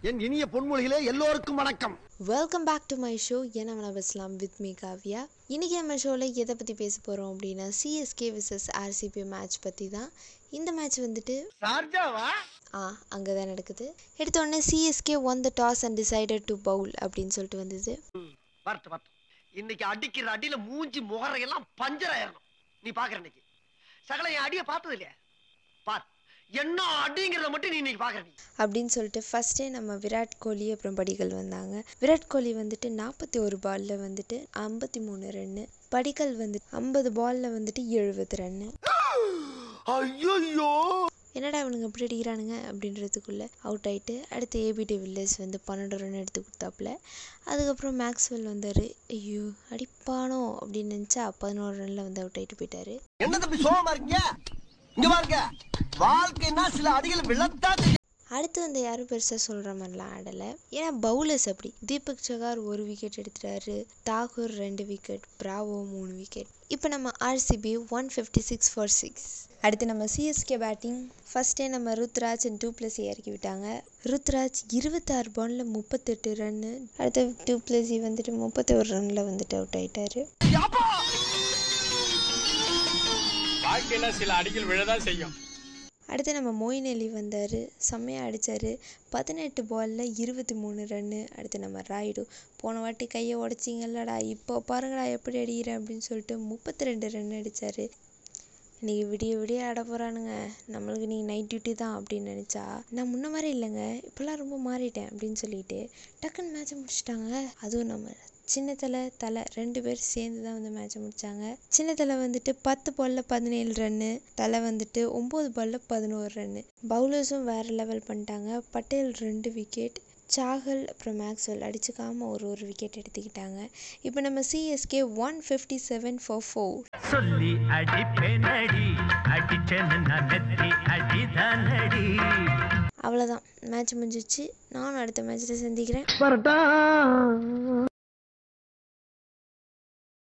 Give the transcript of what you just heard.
என் இனிய பொன்மொழிகளே எல்லோருக்கும் வணக்கம். Welcome back to my show என்ன வேணா பேசலாம் வித் மீ காவ்யா இன்றைக்கி நம்ம ஷோவில் எதை பற்றி பேச போகிறோம் அப்படின்னா சிஎஸ்கே விசஸ் ஆர்சிபி மேட்ச் பற்றி தான். இந்த மேட்ச் வந்துட்டு ஆ அங்கே தான் நடக்குது எடுத்த உடனே CSK won the toss and decided to bowl அப்படின்னு சொல்லிட்டு வந்தது. வரட்டு வரட்டு இன்னைக்கு அடிக்கிற அடியில மூஞ்சி முகரையெல்லாம் பஞ்சர் ஆயிரணும். நீ பாக்குற இன்னைக்கு. சகல என் அடிய பார்த்தது இல்லையா பார். என்ன அடிங்கிறத மட்டும் நீ இன்னைக்கு பாக்குற நீ அப்படின்னு சொல்லிட்டு ஃபஸ்ட்டே நம்ம விராட் கோலி அப்புறம் படிக்கல் வந்தாங்க. விராட் கோலி வந்துட்டு நாற்பத்தி ஒரு பாலில் வந்துட்டு ஐம்பத்தி மூணு ரன்னு படிக்கல் வந்து ஐம்பது பாலில் வந்துட்டு எழுபது ரன்னு ஐயோ என்னடா இவனுங்க இப்படி அடிக்கிறானுங்க அப்படின்றதுக்குள்ளே அவுட் ஆயிட்டு அடுத்து ஏபிடி வில்லேஜ் வந்து பன்னெண்டு ரன் எடுத்து கொடுத்தாப்புல. அதுக்கப்புறம் மேக்ஸ்வெல் வந்தார். ஐயோ அடிப்பானோ அப்படின்னு நினச்சா பதினோரு ரனில் வந்து அவுட் ஆயிட்டு போயிட்டாரு. என்ன தம்பி சோகமா இருக்கீங்க இங்க பாருங்க. வாழ்க்கைன்னா சில அடிகள் விழத்தா செய்யும். அடுத்து வந்து யாரும் பெருசாக சொல்கிற மாதிரிலாம் ஆடலை. ஏன்னா பவுலர்ஸ் அப்படி. தீபக் சகார் ஒரு விக்கெட் எடுத்துட்டாரு. தாகூர் ரெண்டு விக்கெட் பிராவோ மூணு விக்கெட் இப்போ நம்ம RCB one fifty six for six அடுத்து நம்ம சிஎஸ்கே பேட்டிங் ஃபஸ்ட்டே நம்ம ருத்ராஜ் அண்ட் டூ ப்ளஸ் இறக்கி விட்டாங்க. ருத்ராஜ் இருபத்தாறு பாலில் முப்பத்தெட்டு ரன்னு அடுத்து டூ ப்ளஸ் வந்துட்டு முப்பத்தொரு ரனில் வந்துட்டு அவுட் ஆயிட்டாரு! வாழ்க்கையில் சில அடிகள் விழதான் செய்யும். அடுத்து நம்ம மோயின் அலி வந்தார். செம்மையாக அடித்தார் பதினெட்டு பாலில் இருபத்தி மூணு ரன்னு அடுத்து நம்ம ராய்டு. போன வாட்டி கையை உடச்சிங்கல்லடா. இப்போ பாருங்கடா எப்படி அடிக்கிறேன் அப்படின்னு சொல்லிட்டு முப்பத்தி ரெண்டு ரன் அடித்தார் இன்றைக்கி விடிய விடிய ஆட போகிறானுங்க நம்மளுக்கு நீ நைட் டியூட்டி தான் அப்படின்னு நினச்சா நான் முன்ன மாதிரி இல்லைங்க. இப்போல்லாம் ரொம்ப மாறிட்டேன் அப்படின்னு சொல்லிட்டு டக்குன்னு மேட்சை முடிச்சிட்டாங்க. அதுவும் நம்ம சின்ன தலை தலை ரெண்டு பேர் சேர்ந்து தான் வந்து மேட்சை முடித்தாங்க சின்ன தலை வந்துட்டு பத்து பாலில் பதினேழு ரன்னு தலை வந்துட்டு ஒம்பது பாலில் பதினோரு ரன்னு பவுலர்ஸும் வேறு லெவல் பண்ணிட்டாங்க. பட்டேல் ரெண்டு விக்கெட் சாகல் அப்புறம் மேக்ஸ்வெல் அடிச்சுக்காம ஒரு ஒரு விக்கெட் எடுத்துக்கிட்டாங்க. இப்போ நம்ம CSK one fifty seven for four சொல்லி அடிப்பேனடி அடிச்சேன்னு நான் நெத்தி அடிதானடி. அவ்வளோதான் மேட்ச் முடிஞ்சிச்சு நானும் அடுத்த மேட்ச்சில் சந்திக்கிறேன்.